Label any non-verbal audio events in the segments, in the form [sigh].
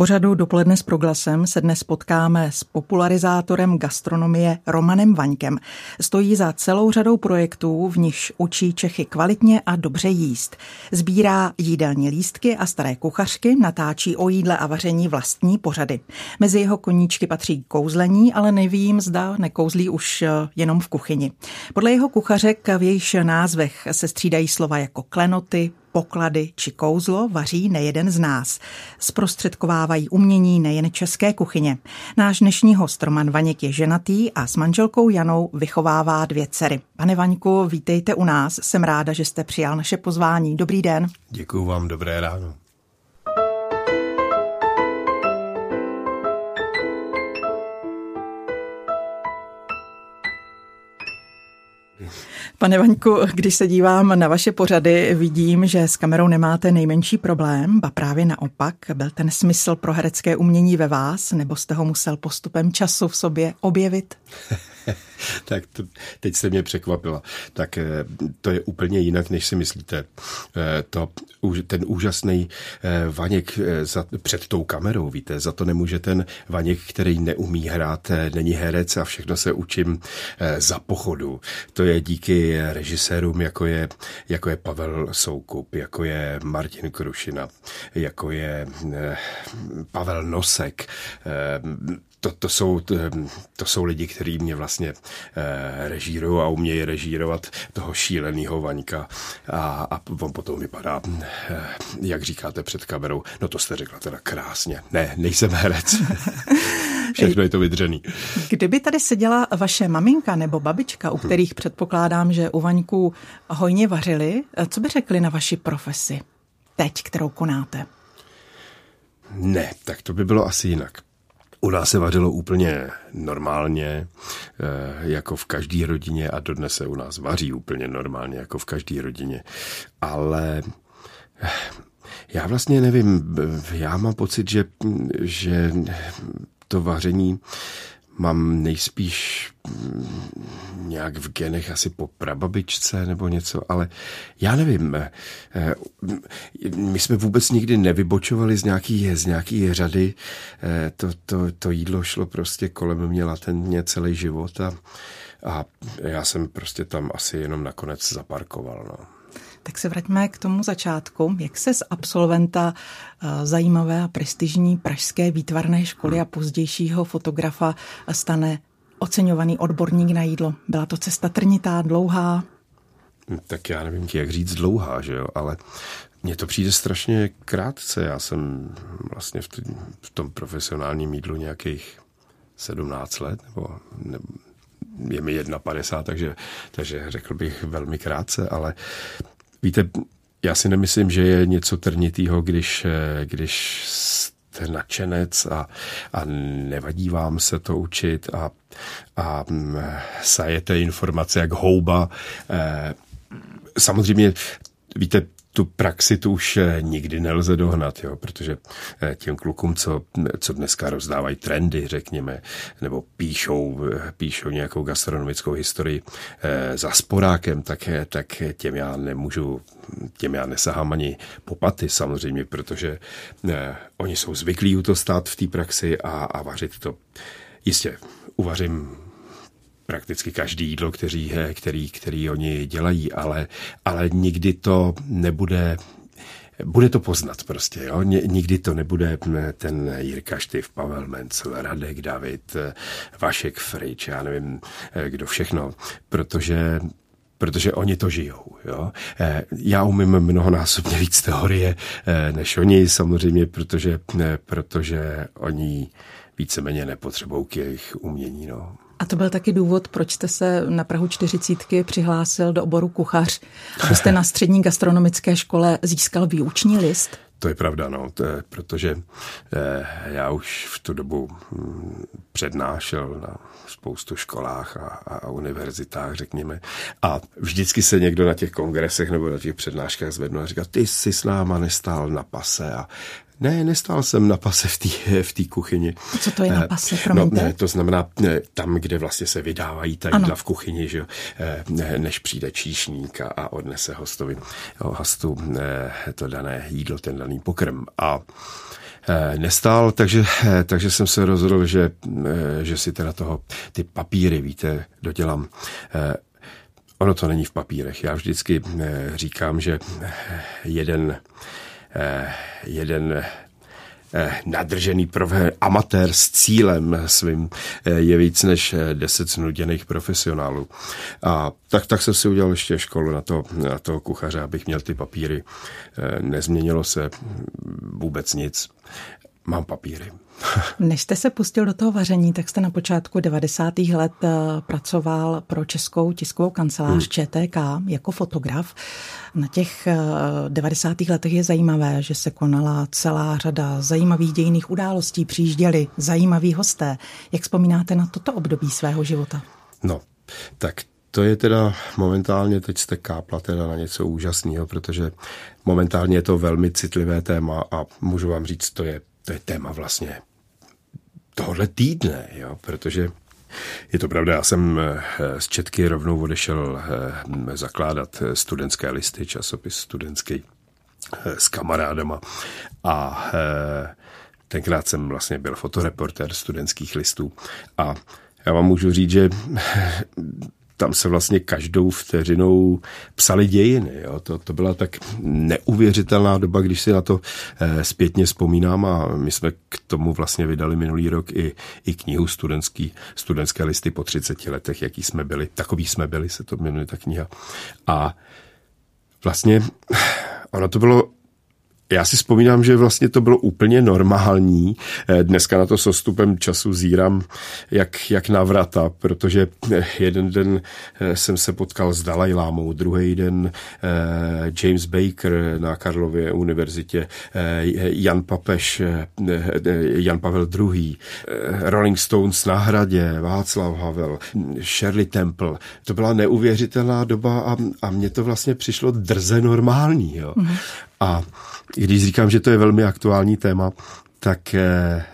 pořadu Dopoledne s proglasem se dnes potkáme s popularizátorem gastronomie Romanem Vaňkem. Stojí za celou řadou projektů, v nichž učí Čechy kvalitně a dobře jíst. Sbírá jídelní lístky a staré kuchařky, natáčí o jídle a vaření vlastní pořady. Mezi jeho koníčky patří kouzlení, ale nevím, zda nekouzlí už eh, jenom v kuchyni. Podle jeho kuchařek v jejich názvech se střídají slova jako klenoty, poklady či kouzlo vaří nejeden z nás. Zprostředkovávají umění nejen české kuchyně. Náš dnešní host Roman Vaněk je ženatý a s manželkou Janou vychovává dvě dcery. Pane Vaňku, vítejte u nás. Jsem ráda, že jste přijal naše pozvání. Dobrý den. Děkuji vám, dobré ráno. Pane Vaňku, když se dívám na vaše pořady, vidím, že s kamerou nemáte nejmenší problém, ba právě naopak. Byl ten smysl pro herecké umění ve vás, nebo jste ho musel postupem času v sobě objevit? [laughs] [laughs] tak to, teď se mě překvapila. Tak eh, to je úplně jinak, než si myslíte. Eh, to, ten úžasný eh, Vaněk za, před tou kamerou, víte, za to nemůže ten Vaněk, který neumí hrát, není herec a všechno se učím za pochodu. To je díky režisérům, jako je, jako je Pavel Soukup, jako je Martin Krušina, jako je Pavel Nosek, to, to, jsou, to, to jsou lidi, kteří mě vlastně eh, režírují a umějí režírovat toho šíleného Vaňka a, a on potom vypadá, eh, jak říkáte před kamerou, no to jste řekla teda krásně. Ne, nejsem herec. [laughs] Všechno je to vydřený. Kdyby tady seděla vaše maminka nebo babička, u hm. kterých předpokládám, že u Vaňků hojně vařili, co by řekli na vaši profesi teď, kterou konáte? Ne, tak to by bylo asi jinak. U nás se vařilo úplně normálně, eh, jako v každé rodině a dodnes se u nás vaří úplně normálně, jako v každé rodině. Ale eh, já vlastně nevím, já mám pocit, že, že to vaření mám nejspíš mm, nějak v genech asi po prababičce nebo něco, ale já nevím. Eh, my jsme vůbec nikdy nevybočovali z nějaký, z nějaký řady. Eh, to, to, to jídlo šlo prostě kolem mě latentně celý život a, a já jsem prostě tam asi jenom nakonec zaparkoval. No. Tak se vraťme k tomu začátku. Jak se z absolventa eh, zajímavé a prestižní pražské výtvarné školy a pozdějšího fotografa stane oceňovaný odborník na jídlo? Byla to cesta trnitá, dlouhá? Tak já nevím, jak říct dlouhá, že jo, ale mně to přijde strašně krátce. Já jsem vlastně v, v tom profesionálním jídlu nějakých 17 let, nebo, nebo je mi 51, takže, takže řekl bych velmi krátce, ale Víte, já si nemyslím, že je něco trnitýho, když, eh, když jste nadšenec a, a nevadí vám se to učit a, a mm, sajete informace jak houba. Eh, samozřejmě, víte, tu praxi tu už eh, nikdy nelze dohnat, jo, protože eh, těm klukům, co, co dneska rozdávají trendy, řekněme, nebo píšou, eh, píšou nějakou gastronomickou historii za sporákem, tak, tak těm já nemůžu, těm já nesahám ani po paty samozřejmě, protože ne, oni jsou zvyklí u to stát v té praxi a, a vařit to. Jistě, uvařím prakticky každý jídlo, který, který, který oni dělají, ale, ale nikdy to nebude bude to poznat prostě, jo? Nikdy to nebude ten Jirka Štyv, Pavel Mencel, Radek David, Vašek Frič, já nevím, kdo všechno, protože protože oni to žijou. Jo? Já umím mnohonásobně víc teorie než oni samozřejmě, protože, protože oni víceméně nepotřebují k jejich umění. No. A to byl taky důvod, proč jste se na Prahu čtyřicítky přihlásil do oboru kuchař, abyste na střední gastronomické škole získal výuční list? To je pravda, no, to je, protože eh, já už v tu dobu hm, přednášel na spoustu školách a, a univerzitách, řekněme. A vždycky se někdo na těch kongresech nebo na těch přednáškách zvednul a říkal, ty jsi s náma nestál na pase a Ne, nestál jsem na pase v té v kuchyni. Co to je na pase, promiňte? No, ne, to znamená tam, kde vlastně se vydávají ta jídla v kuchyni, že než přijde číšník a odnese hostovi, hostu to dané jídlo, ten daný pokrm. A nestál, takže, takže jsem se rozhodl, že, že si teda toho, ty papíry, víte, dodělám Ono to není v papírech. Já vždycky eh, říkám, že eh, jeden, eh, jeden nadržený prvé amatér s cílem svým je víc než deset znuděných profesionálů. A tak, tak jsem si udělal ještě školu na, to, na toho kuchaře, abych měl ty papíry. Nezměnilo se vůbec nic. Mám papíry. [laughs] Než jste se pustil do toho vaření, tak jste na počátku 90. let eh, pracoval pro Českou tiskovou kancelář hmm. ČTK jako fotograf. Na těch 90. Eh, letech je zajímavé, že se konala celá řada zajímavých dějných událostí, přijížděli zajímaví hosté. Jak vzpomínáte na toto období svého života? No, tak to je teda momentálně, teď jste kápla teda na něco úžasného, protože momentálně je to velmi citlivé téma a můžu vám říct, to je, to je téma vlastně tohle týdne, jo, protože je to pravda, já jsem eh, z Četky rovnou odešel eh, zakládat studentské listy, časopis studentský eh, s kamarádama a tenkrát jsem vlastně byl fotoreportér studentských listů a já vám můžu říct, že tam se vlastně každou vteřinou psali dějiny. Jo. To, to byla tak neuvěřitelná doba, když si na to eh, zpětně vzpomínám a my jsme k tomu vlastně vydali minulý rok i, i knihu studentský, studentské listy po 30 letech, jaký jsme byli. Takový jsme byli, se to jmenuje ta kniha. A vlastně [sighs] ono to bylo já si vzpomínám, že vlastně to bylo úplně normální. Eh, dneska na to s ostupem času zírám jak, jak na vrata, protože eh, jeden den eh, jsem se potkal s Dalaj Lámou, druhý den James Baker na Karlově univerzitě, Jan Papeš, Jan Pavel II., Rolling Stones na hradě, Václav Havel, Shirley Temple. To byla neuvěřitelná doba a, a mně to vlastně přišlo drze normální. Jo. Mm-hmm. A když říkám, že to je velmi aktuální téma, tak eh,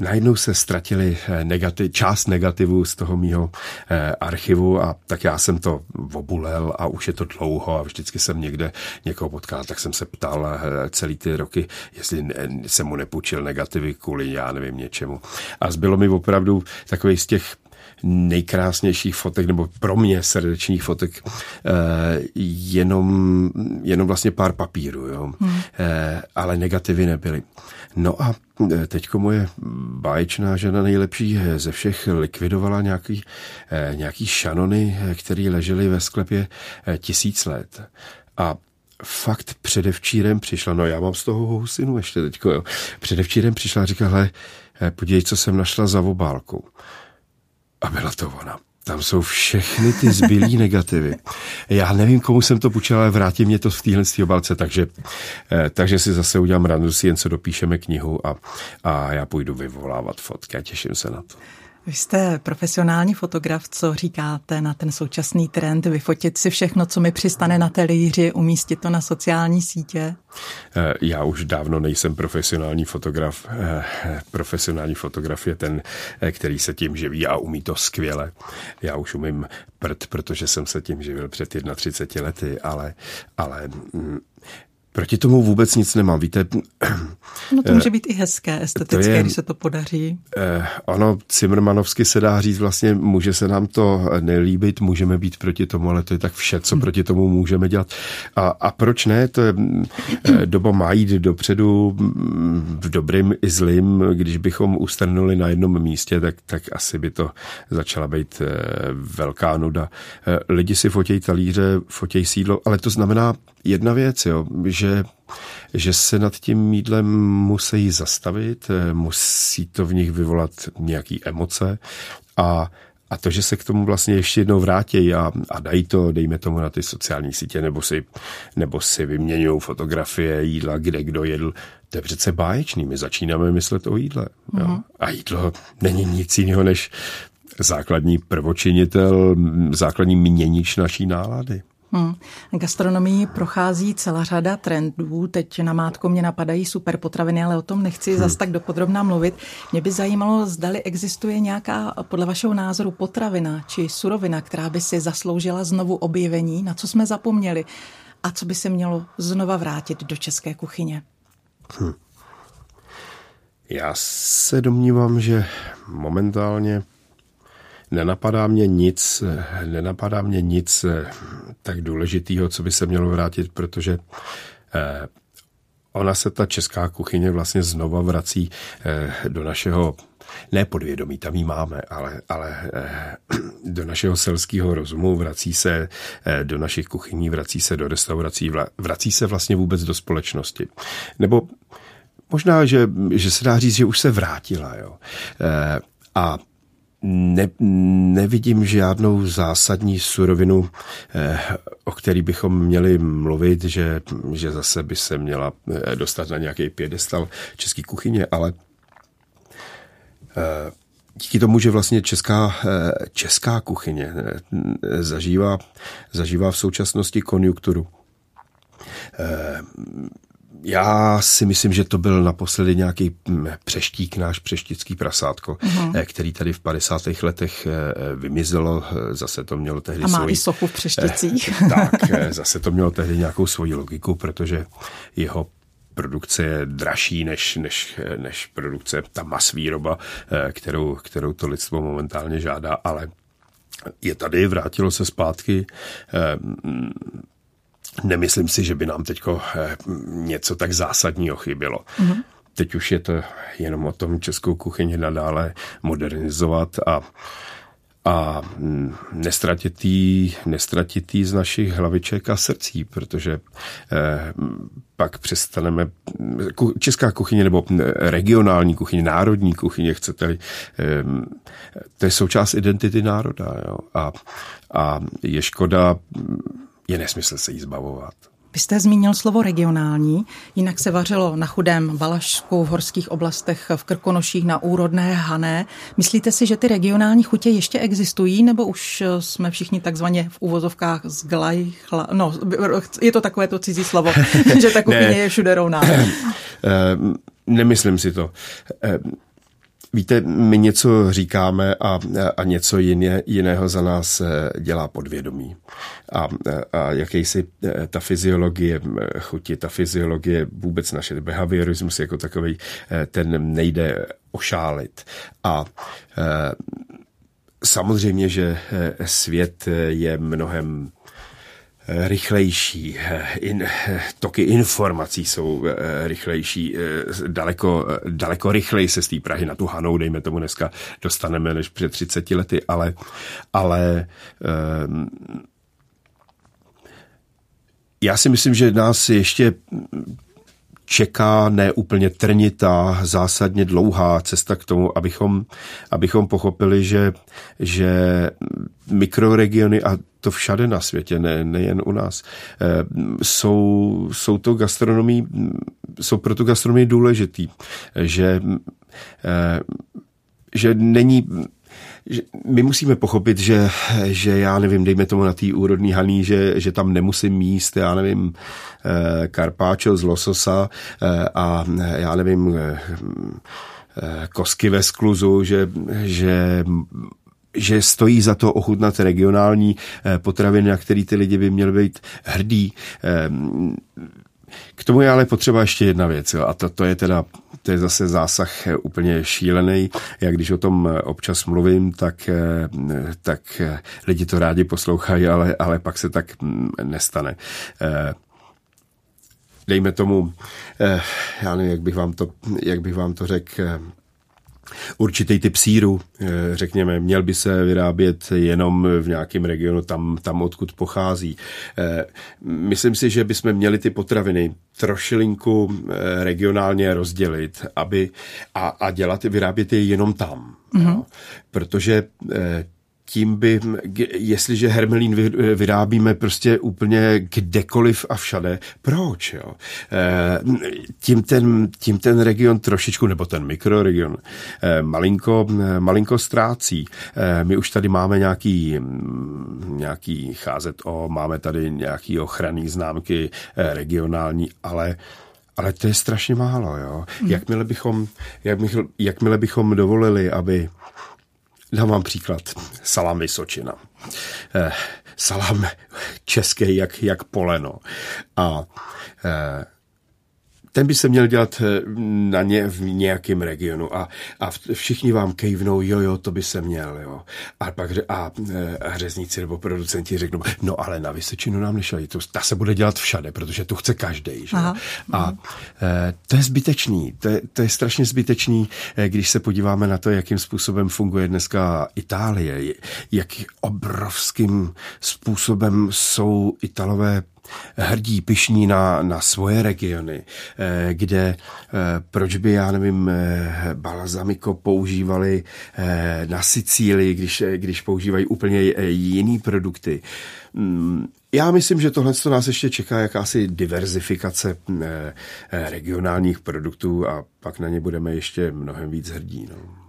najednou se ztratili eh, negativ, část negativu z toho mýho eh, archivu a tak já jsem to obulel a už je to dlouho a vždycky jsem někde někoho potkal, tak jsem se ptal eh, celý ty roky, jestli ne, jsem mu nepůjčil negativy kvůli já nevím něčemu. A zbylo mi opravdu takový z těch nejkrásnějších fotek, nebo pro mě srdečních fotek, eh, jenom, jenom vlastně pár papíru, jo. Hmm. Eh, ale negativy nebyly. No a eh, teďko moje báječná žena nejlepší ze všech likvidovala nějaký, nějaký šanony, které ležely ve sklepě tisíc let. A fakt předevčírem přišla, no já mám z toho housinu ještě teďko, jo. Předevčírem přišla a říkala, hele, podívej, co jsem našla za obálkou. A byla to ona. Tam jsou všechny ty zbylý [laughs] negativy. Já nevím, komu jsem to půjčil, ale vrátí mě to v téhle obalce, takže, eh, takže si zase udělám randu, si jen co dopíšeme knihu a, a já půjdu vyvolávat fotky a těším se na to. Vy jste profesionální fotograf, co říkáte na ten současný trend, vyfotit si všechno, co mi přistane na talíři, umístit to na sociální sítě? Eh, já už dávno nejsem profesionální fotograf. Eh, profesionální fotograf je ten, eh, který se tím živí a umí to skvěle. Já už umím prd, protože jsem se tím živil před 31 lety, ale, ale mm, Proti tomu vůbec nic nemám. Víte, [clears throat] no to může být i hezké, estetické, je, když se to podaří. Eh, ono, Cimrmanovsky se dá říct, vlastně může se nám to nelíbit, můžeme být proti tomu, ale to je tak vše, co hmm. proti tomu můžeme dělat. A, a proč ne? To je, eh, doba má jít dopředu mm, v dobrým i zlým. Když bychom ustrnuli na jednom místě, tak, tak asi by to začala být eh, velká nuda. Eh, lidi si fotějí talíře, fotějí sídlo, ale to znamená jedna věc, jo, že, že se nad tím mídlem musí zastavit, eh, musí to v nich vyvolat nějaký emoce a a to, že se k tomu vlastně ještě jednou vrátí a, a dají to, dejme tomu na ty sociální sítě, nebo si, nebo si vyměňují fotografie jídla, kde kdo jedl, to je přece báječný. My začínáme myslet o jídle. Mm-hmm. Jo. Mhm. A jídlo není nic jiného než základní prvočinitel, základní měnič naší nálady. Hmm. Gastronomii prochází celá řada trendů. Teď na mátko mě napadají super potraviny, ale o tom nechci hmm. zas tak dopodrobná mluvit. Mě by zajímalo, zdali existuje nějaká, podle vašeho názoru, potravina či surovina, která by si zasloužila znovu objevení, na co jsme zapomněli a co by se mělo znova vrátit do české kuchyně. Hmm. Já se domnívám, že momentálně Nenapadá mě nic, nenapadá mě nic eh, tak důležitého, co by se mělo vrátit, protože eh, ona se ta česká kuchyně vlastně znova vrací eh, do našeho ne podvědomí, tam ji máme, ale, ale [clears throat] do našeho selského rozumu, vrací se do našich kuchyní, vrací se do restaurací, vrací se vlastně vůbec do společnosti. Nebo možná, že, že se dá říct, že už se vrátila. Jo. A ne, nevidím žádnou zásadní surovinu, eh, o který bychom měli mluvit, že, že zase by se měla eh, dostat na nějaký pědestal české kuchyně, ale eh, díky tomu, že vlastně česká, česká kuchyně zažívá, zažívá v současnosti konjunkturu, já si myslím, že to byl naposledy nějaký hm, přeštík, náš přeštický prasátko, uh-huh. který tady v 50. letech eh, vymizelo. Zase to mělo tehdy A má svoji, i sochu v přešticích. tak, zase to mělo tehdy nějakou svoji logiku, protože jeho produkce je dražší než, než, než produkce, ta mas výroba, kterou, kterou to lidstvo momentálně žádá, ale je tady, vrátilo se zpátky Nemyslím si, že by nám teď eh, něco tak zásadního chybělo. Mm-hmm. Teď už je to jenom o tom českou kuchyni nadále modernizovat a a mm, nestratit jí, nestratit jí z našich hlaviček a srdcí, protože eh, pak přestaneme, česká kuchyně nebo regionální kuchyně, národní kuchyně, chcete-li, eh, to je součást identity národa. Jo? A, a je škoda je nesmysl se jí zbavovat. Vy jste zmínil slovo regionální, jinak se vařilo na chudém Valašsku, v horských oblastech, v Krkonoších, na úrodné Hané. Myslíte si, že ty regionální chutě ještě existují, nebo už jsme všichni takzvaně v úvozovkách zglajchla? No, je to takové to cizí slovo, [laughs] že ta kuchyně je všude rovná. [clears throat] Ehm, nemyslím si to. Víte, my něco říkáme a, a něco jiné, jiného za nás eh, dělá podvědomí. A, a jakýsi eh, ta fyziologie eh, chuti, ta fyziologie vůbec naše behaviorismus jako takový, ten nejde ošálit. A samozřejmě, že svět je mnohem rychlejší, in, toky informací jsou eh, rychlejší, eh, daleko, daleko rychleji se z té Prahy na tu Hanou, dejme tomu dneska, dostaneme než před 30 lety, ale, ale um, já si myslím, že nás ještě čeká neúplně trnitá, zásadně dlouhá cesta k tomu, abychom, abychom pochopili, že, že mikroregiony a to všade na světě, ne, nejen u nás, eh, jsou, jsou to gastronomii, jsou pro tu gastronomii důležitý, že, eh, že není že my musíme pochopit, že, že já nevím, dejme tomu na té úrodný haný, že, že tam nemusím míst, já nevím, eh, karpáčo z lososa eh, a já nevím, eh, kosky ve skluzu, že, že že stojí za to ochutnat regionální potraviny, na který ty lidi by měli být hrdí. K tomu je ale potřeba ještě jedna věc, jo, a to, to je teda to je zase zásah úplně šílený. Jak když o tom občas mluvím, tak, tak lidi to rádi poslouchají, ale, ale pak se tak nestane dejme tomu, já nevím, jak bych vám to, jak bych vám to řekl, určitý typ síru, eh, řekněme, měl by se vyrábět jenom v nějakém regionu, tam, tam odkud pochází. Eh, myslím si, že bychom měli ty potraviny trošilinku eh, regionálně rozdělit aby, a, a dělat, vyrábět je jenom tam. Mm-hmm. Jo? Protože tím by, jestliže hermelín vyrábíme prostě úplně kdekoliv a všade, proč? Jo? Tím, ten, tím ten region trošičku, nebo ten mikroregion, malinko, malinko ztrácí. My už tady máme nějaký, nějaký cházet o, máme tady nějaký ochranný známky regionální, ale ale to je strašně málo. Jo? Hmm. Jakmile, bychom, jakmile, jakmile bychom dovolili, aby Dám vám příklad. Salám Vysočina. Eh, salám český jak, jak poleno. A eh, ten by se měl dělat eh, na ně, v nějakém regionu a, a všichni vám kejvnou, jo, jo, to by se měl, jo. A pak a, a hřezníci nebo producenti řeknou, no ale na Vysečinu nám nešli, to, ta se bude dělat všade, protože tu chce každý. Že? A e, to je zbytečný, to je, to je strašně zbytečný, když se podíváme na to, jakým způsobem funguje dneska Itálie, jak obrovským způsobem jsou Italové hrdí, pišní na, na svoje regiony, eh, kde eh, proč by, já nevím, eh, balzamiko používali na Sicílii, když, když používají úplně jiný produkty. Mm, já myslím, že tohle to nás ještě čeká jakási diverzifikace regionálních produktů a pak na ně budeme ještě mnohem víc hrdí. No.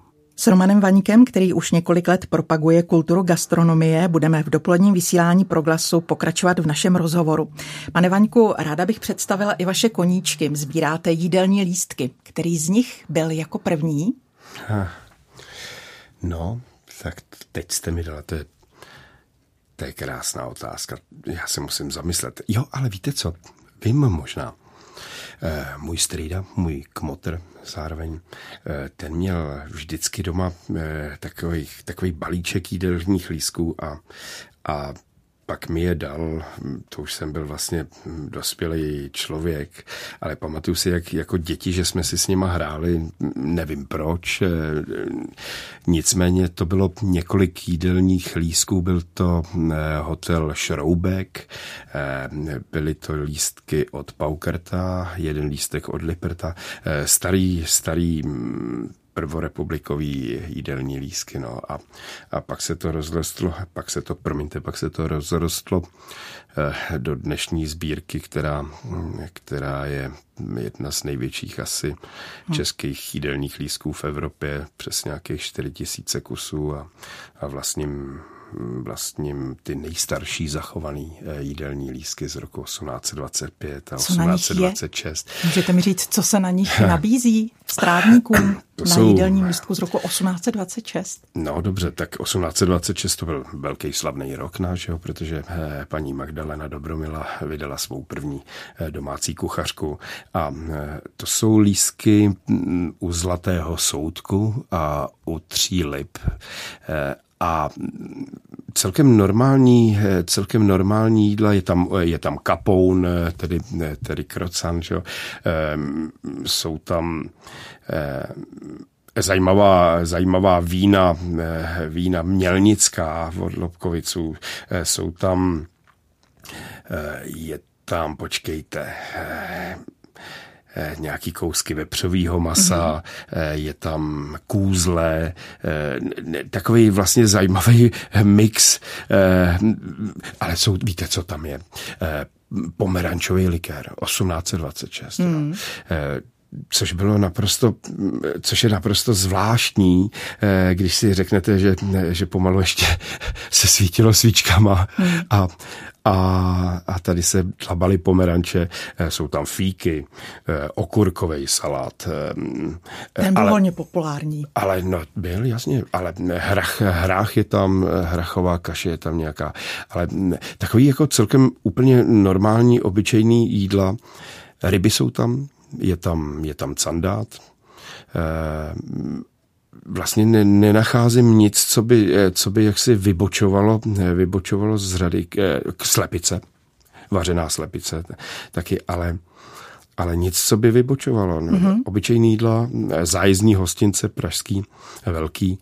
S Romanem Vaňkem, který už několik let propaguje kulturu gastronomie, budeme v dopoledním vysílání proglasu pokračovat v našem rozhovoru. Pane Vaňku, ráda bych představila i vaše koníčky. Sbíráte jídelní lístky. Který z nich byl jako první? Ha. No, tak teď jste mi dala, to je, to je krásná otázka. Já se musím zamyslet. Jo, ale víte co? Vím možná. Eh, můj strýda, můj kmotr, zároveň eh, ten měl vždycky doma eh, takový, takový balíček jídelních lísků a, a pak mi je dal, to už jsem byl vlastně dospělý člověk, ale pamatuju si, jak jako děti, že jsme si s nima hráli, nevím proč, eh, nicméně to bylo několik jídelních lístků, byl to eh, hotel Šroubek, eh, byly to lístky od Paukerta, jeden lístek od Liperta, starý, starý mm, prvorepublikový jídelní lísky, no a, a pak se to rozrostlo, pak se to, promiňte, pak se to rozrostlo eh, do dnešní sbírky, která, která je jedna z největších asi hm. českých jídelních lísků v Evropě, přes nějakých 4 tisíce kusů a, a vlastním vlastním ty nejstarší zachovaný eh, jídelní lísky z roku 1825 a co 1826. Můžete mi říct, co se na nich [laughs] nabízí strávníkům [coughs] to na jsou... jídelním lístku z roku 1826? No dobře, tak 1826 to byl velký slavný rok náš, jo, protože eh, paní Magdalena Dobromila vydala svou první eh, domácí kuchařku a to jsou lísky mm, u Zlatého soudku a u Tří lip a celkem normální, celkem normální jídla, je tam, je tam kapoun, tedy, tedy krocan, že? Ehm, jsou tam zajímavá, zajímavá vína, eh, vína mělnická od Lobkoviců. Eh, jsou tam, eh, je tam, počkejte, Eh, nějaký kousky vepřového masa, mm-hmm. je tam kůzle, eh, takový vlastně zajímavý mix, ale jsou, víte, co tam je? Pomerančový likér, 1826. Mm. Což bylo naprosto, což je naprosto zvláštní, když si řeknete, že, že pomalu ještě [laughs] se svítilo svíčkama mm. a, a, a tady se tlabaly pomeranče, eh, jsou tam fíky, eh, okurkový salát. Eh, Ten byl hodně populární. Ale no, byl, jasně, ale hrach, hrách je tam, hrachová kaše je tam nějaká, ale takový jako celkem úplně normální, obyčejný jídla. Ryby jsou tam, je tam, je tam candát, vlastně ne, nenacházím nic, co by, eh, co by jaksi vybočovalo, eh, vybočovalo z řady k, eh, k slepice, vařená slepice taky, ale ale nic, co by vybočovalo. No. Mm-hmm. Obyčejný jídla, zájezdní hostince pražský, velký,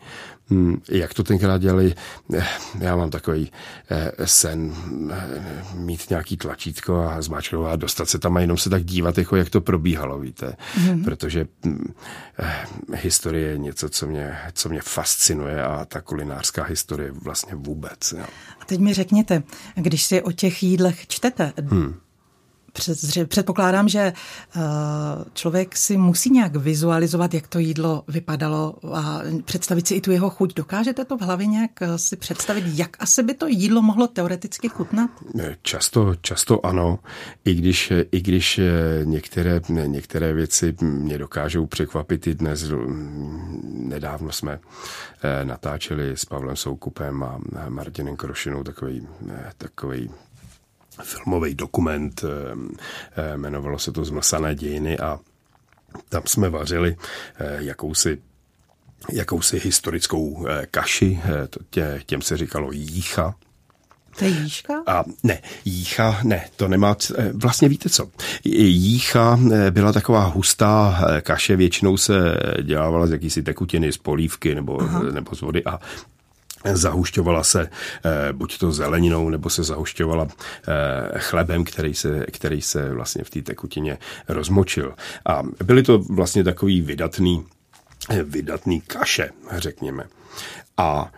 hm, jak to tenkrát dělali, eh, já mám takový eh, sen eh, mít nějaký tlačítko a zmáčknout a dostat se tam a jenom se tak dívat, jako jak to probíhalo, víte. Mm-hmm. Protože hm, historie je něco, co mě, co mě fascinuje a ta kulinářská historie vlastně vůbec. Jo. A teď mi řekněte, když si o těch jídlech čtete, hmm předpokládám, že eh, člověk si musí nějak vizualizovat, jak to jídlo vypadalo a představit si i tu jeho chuť. Dokážete to v hlavě nějak eh, si představit, jak asi by to jídlo mohlo teoreticky chutnat? Často, často ano, i když, i když eh, některé, některé věci mě dokážou překvapit i dnes. Nedávno jsme natáčeli s Pavlem Soukupem a Martinem Krošinou takový, takový filmový dokument, eh, eh, jmenovalo se to Zmlsané dějiny a tam jsme vařili eh, jakousi jakousi historickou kaši, tě, těm se říkalo jícha. To je jíška? A ne, jícha, ne, to nemá, vlastně víte co, jícha byla taková hustá kaše, většinou se dělávala z jakýsi tekutiny, z polívky nebo, nebo z vody a zahušťovala se eh, buď to zeleninou, nebo se zahušťovala eh, chlebem, který se, který se vlastně v té tekutině rozmočil. A byly to vlastně takový vydatný, eh, vydatný kaše, řekněme. A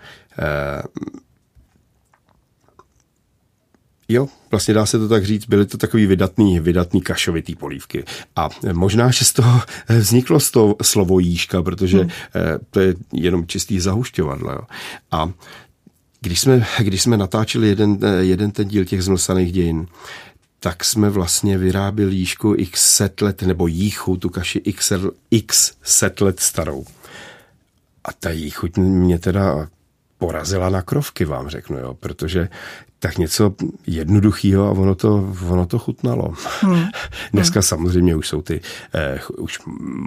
Jo, vlastně dá se to tak říct, byly to takový vydatný, vydatný kašovitý polívky. A možná, že z toho vzniklo z toho slovo jížka, protože hmm. Eh, to je jenom čistý zahušťovadlo. Jo. A když jsme, když jsme natáčeli jeden, eh, jeden ten díl těch zmlsaných dějin, tak jsme vlastně vyráběli jížku x set let, nebo jíchu, tu kaši x, x set let starou. A ta jíchuť mě teda porazila na krovky, vám řeknu, jo, protože tak něco jednoduchého a ono to, ono to chutnalo. Hmm. [laughs] Dneska hmm. samozřejmě už jsou ty, eh, už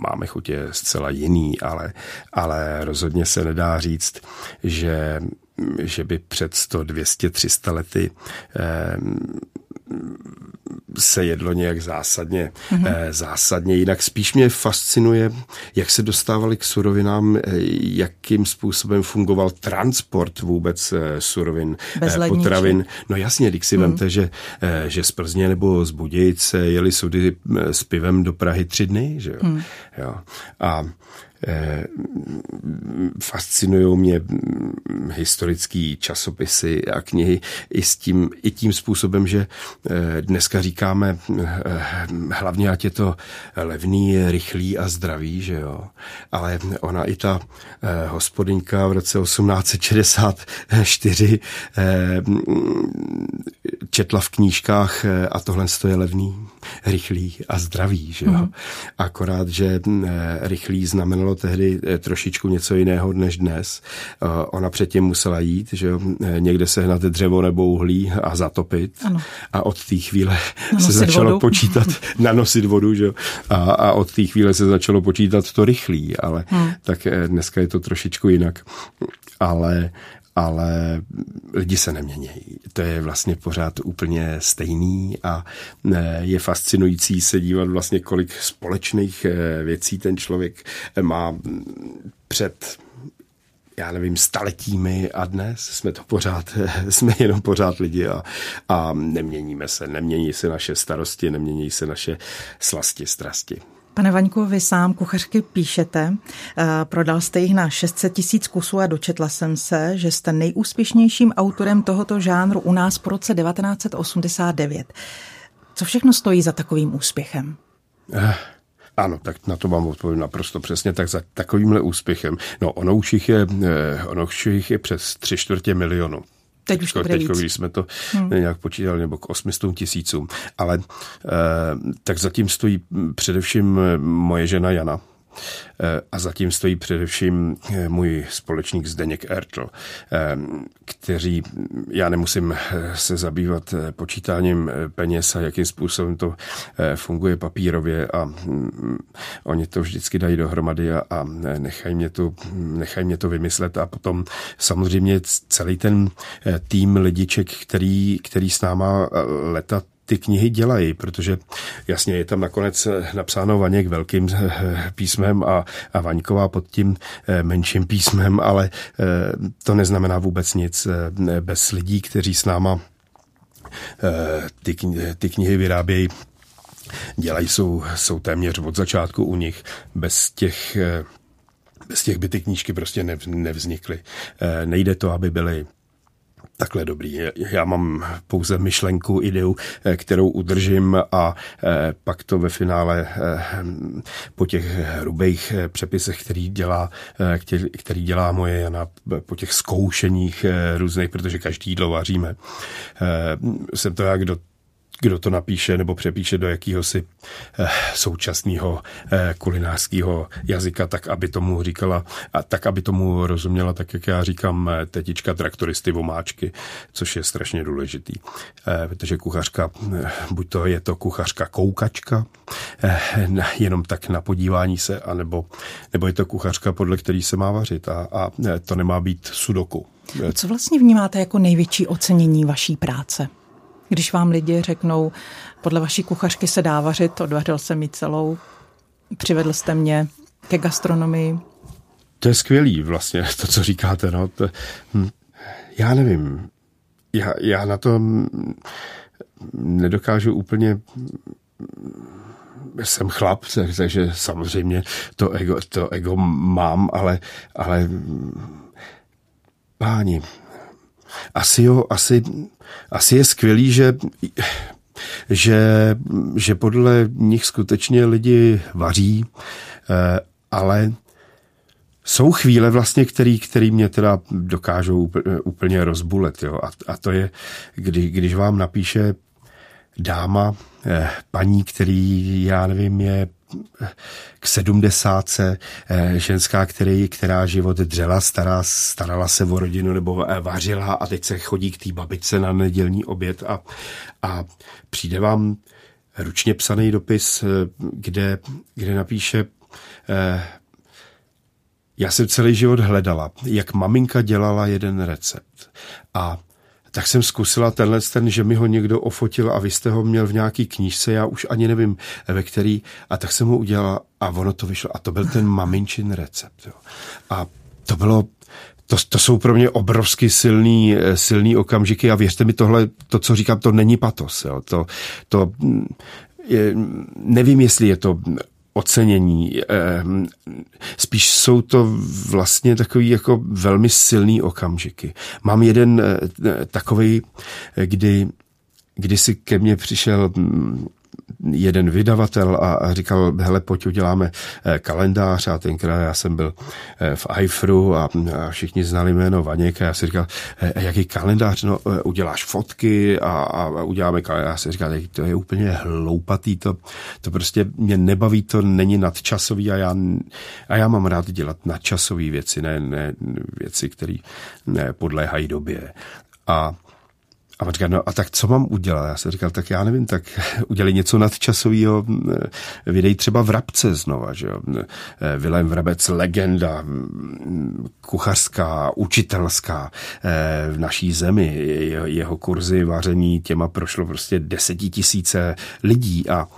máme chutě zcela jiný, ale, ale rozhodně se nedá říct, že, že by před 100, 200, 300 lety eh, se jedlo nějak zásadně, mm-hmm. zásadně jinak. Spíš mě fascinuje, jak se dostávali k surovinám, eh, jakým způsobem fungoval transport vůbec eh, surovin, Bez potravin. No jasně, když si mm. vemte, že, že z Plzně nebo z Budějic jeli sudy s pivem do Prahy tři dny, že jo. Mm. jo. A fascinují mě historické časopisy a knihy i, s tím, i tím způsobem, že eh, dneska říkáme eh, hlavně, ať je to levný, rychlý a zdravý, že jo. Ale ona i ta hospodinka v roce 1864 četla v knížkách a tohle je levný, rychlý a zdravý, že jo. Mm-hmm. Akorát, že rychlý znamenalo znamenalo tehdy eh, trošičku něco jiného než dnes. Eh, ona předtím musela jít, že jo, eh, někde sehnat dřevo nebo uhlí a zatopit. Ano. A od té chvíle [laughs] nanosit se začalo vodu. počítat, [laughs] nanosit vodu, že jo, a, a od té chvíle se začalo počítat to rychlý, ale hmm. tak dneska je to trošičku jinak. Ale ale lidi se nemění. To je vlastně pořád úplně stejný a e, je fascinující se dívat vlastně, kolik společných e, věcí ten člověk má před já nevím, staletími a dnes jsme to pořád, [laughs] jsme jenom pořád lidi a, a neměníme se, nemění se naše starosti, nemění se naše slasti, strasti. Pane Vaňku, vy sám kuchařky píšete. Eh, prodal jste jich na 600 tisíc kusů a dočetla jsem se, že jste nejúspěšnějším autorem tohoto žánru u nás po roce 1989. Co všechno stojí za takovým úspěchem? Eh, ano, tak na to vám odpovím naprosto přesně, tak za takovýmhle úspěchem. No, ono už jich je, eh, ono už jich je přes tři čtvrtě milionu. Teď už to bude teďko, když jsme to hmm. nějak počítali, nebo k 800 tisícům. Ale eh, tak zatím stojí především moje žena Jana, Eh, a zatím stojí především eh, můj společník Zdeněk Ertl, eh, kteří, já nemusím se zabývat počítáním peněz a jakým způsobem to funguje papírově a mm, oni to vždycky dají dohromady a, a nechají, mě to, nechají mě to vymyslet. A potom samozřejmě celý ten tým lidiček, který, který s náma letat ty knihy dělají, protože jasně je tam nakonec napsáno Vaněk velkým písmem a, a Vaňková pod tím menším písmem, ale to neznamená vůbec nic bez lidí, kteří s náma ty, ty knihy vyrábějí dělají, jsou, jsou téměř od začátku u nich. Bez těch, bez těch by ty knížky prostě nevznikly. Nejde to, aby byly takhle dobrý. Já mám pouze myšlenku, ideu, eh, kterou udržím a eh, pak to ve finále eh, po těch hrubých přepisech, který dělá, který dělá moje Jana, po těch zkoušeních různých, protože každý jídlo vaříme. Jsem to já, kdo kdo to napíše nebo přepíše do jakéhosi eh, současného eh, kulinářského jazyka, tak aby tomu říkala, a tak aby tomu rozuměla, tak jak já říkám, eh, tetička traktoristy vomáčky, což je strašně důležitý. Protože kuchařka, buď to je to kuchařka koukačka, jenom tak na podívání se, anebo, nebo je to kuchařka, podle který se má vařit a, a to nemá být sudoku. Co vlastně vnímáte jako největší ocenění vaší práce? Když vám lidi řeknou, podle vaší kuchařky se dá vařit, odvařil jsem mi celou, přivedl jste mě ke gastronomii. To je skvělý vlastně, to, co říkáte. No. To, hm, já nevím. Já, já na to nedokážu úplně jsem chlap, takže samozřejmě to ego, to ego mám, ale, ale páni, asi jo, asi, asi je skvělý, že že, že podle nich skutečně lidi vaří, eh, ale jsou chvíle vlastně, který, který mě teda dokážou úplně rozbulet. Jo? A, a to je, kdy, když vám napíše dáma, eh, paní, který, já nevím, je k sedmdesátce, eh, ženská, který, která život dřela, stará, starala se o rodinu nebo eh, vařila a teď se chodí k té babičce na nedělní oběd a, a přijde vám ručně psaný dopis, kde, kde napíše já jsem celý život hledala, jak maminka dělala jeden recept. A tak jsem zkusila tenhle ten, že mi ho někdo ofotil a vy jste ho měl v nějaký knížce, já už ani nevím ve který, a tak jsem ho udělala a ono to vyšlo. A to byl ten maminčin recept. Jo. A to bylo, to, to jsou pro mě obrovsky silný, silný okamžiky a věřte mi tohle, to, co říkám, to není patos. Jo. To, to je, nevím, jestli je to ocenění. Ehm, spíš jsou to vlastně takový jako velmi silný okamžiky. Mám jeden eh, takový, eh, kdy, kdy si ke mně přišel mm, jeden vydavatel a, říkal, hele, pojď uděláme eh, kalendář a tenkrát já jsem byl eh, v iFru a, a všichni znali jméno Vaněk a já si říkal, eh, jaký kalendář, no uděláš fotky a, a uděláme kalendář. Já si říkal, to je úplně hloupatý, to, to prostě mě nebaví, to není nadčasový a já, a já mám rád dělat nadčasové věci, ne, ne věci, které podléhají době. A a on říká, no a tak co mám udělat? Já jsem říkal, tak já nevím, tak [laughs] udělej něco nadčasového, vydej třeba Vrabce znova, že jo. Vilém Vrabec, legenda, kuchařská, učitelská v naší zemi. Jeho kurzy vaření těma prošlo prostě desetitisíce lidí a,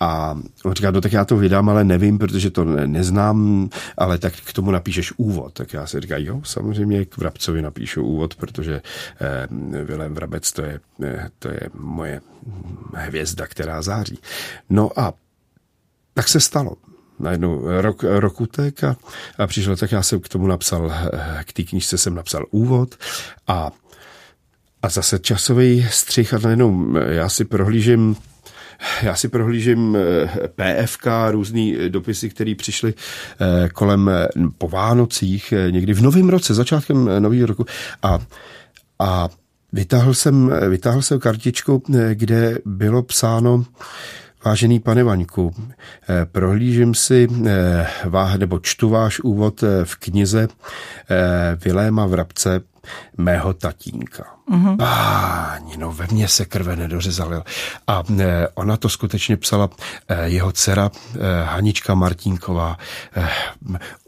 a on říká, no tak já to vydám, ale nevím, protože to neznám, ale tak k tomu napíšeš úvod. Tak já si říkám, jo, samozřejmě k Vrabcovi napíšu úvod, protože eh, Vilém Vrabec Vůbec to je, eh, to je moje hvězda, která září. No a tak se stalo. Najednou rok, rok utek a, a přišel, tak já jsem k tomu napsal, eh, k té knižce jsem napsal úvod a, a zase časový střih a najednou eh, já si prohlížím já si prohlížím PFK, různý dopisy, které přišly kolem po Vánocích, někdy v novém roce, začátkem nového roku. A, a Vytáhl jsem, vytáhl jsem kartičku, kde bylo psáno Vážený pane Vaňku, prohlížím si váh, nebo čtu váš úvod v knize Viléma Vrabce mého tatínka. Mm-hmm. Páni, no ve mně se krve nedořezal. A e, ona to skutečně psala jeho dcera Hanička Martínková. E,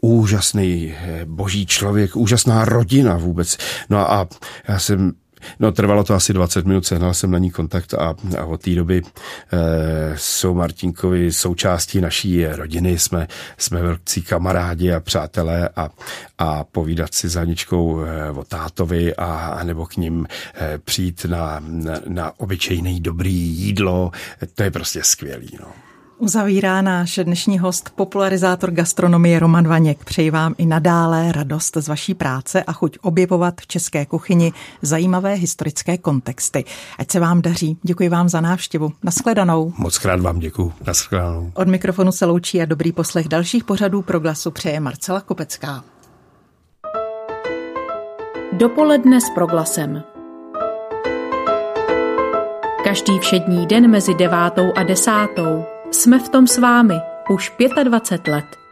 úžasný boží člověk, úžasná rodina vůbec. No a já jsem No, trvalo to asi 20 minut, sehnal jsem na ní kontakt a, a od té doby e, jsou Martinkovi součástí naší rodiny, jsme, jsme velcí kamarádi a přátelé a, a povídat si za Aničkou e, o tátovi a, a nebo k ním e, přijít na, na, na obyčejný dobrý jídlo, to je prostě skvělý. No. Uzavírá náš dnešní host, popularizátor gastronomie Roman Vaněk. Přeji vám i nadále radost z vaší práce a chuť objevovat v české kuchyni zajímavé historické kontexty. Ať se vám daří. Děkuji vám za návštěvu. Naschledanou. Moc krát vám děkuji. Naschledanou. Od mikrofonu se loučí a dobrý poslech dalších pořadů pro glasu přeje Marcela Kopecká. Dopoledne s proglasem. Každý všední den mezi devátou a desátou jsme v tom s vámi už 25 let.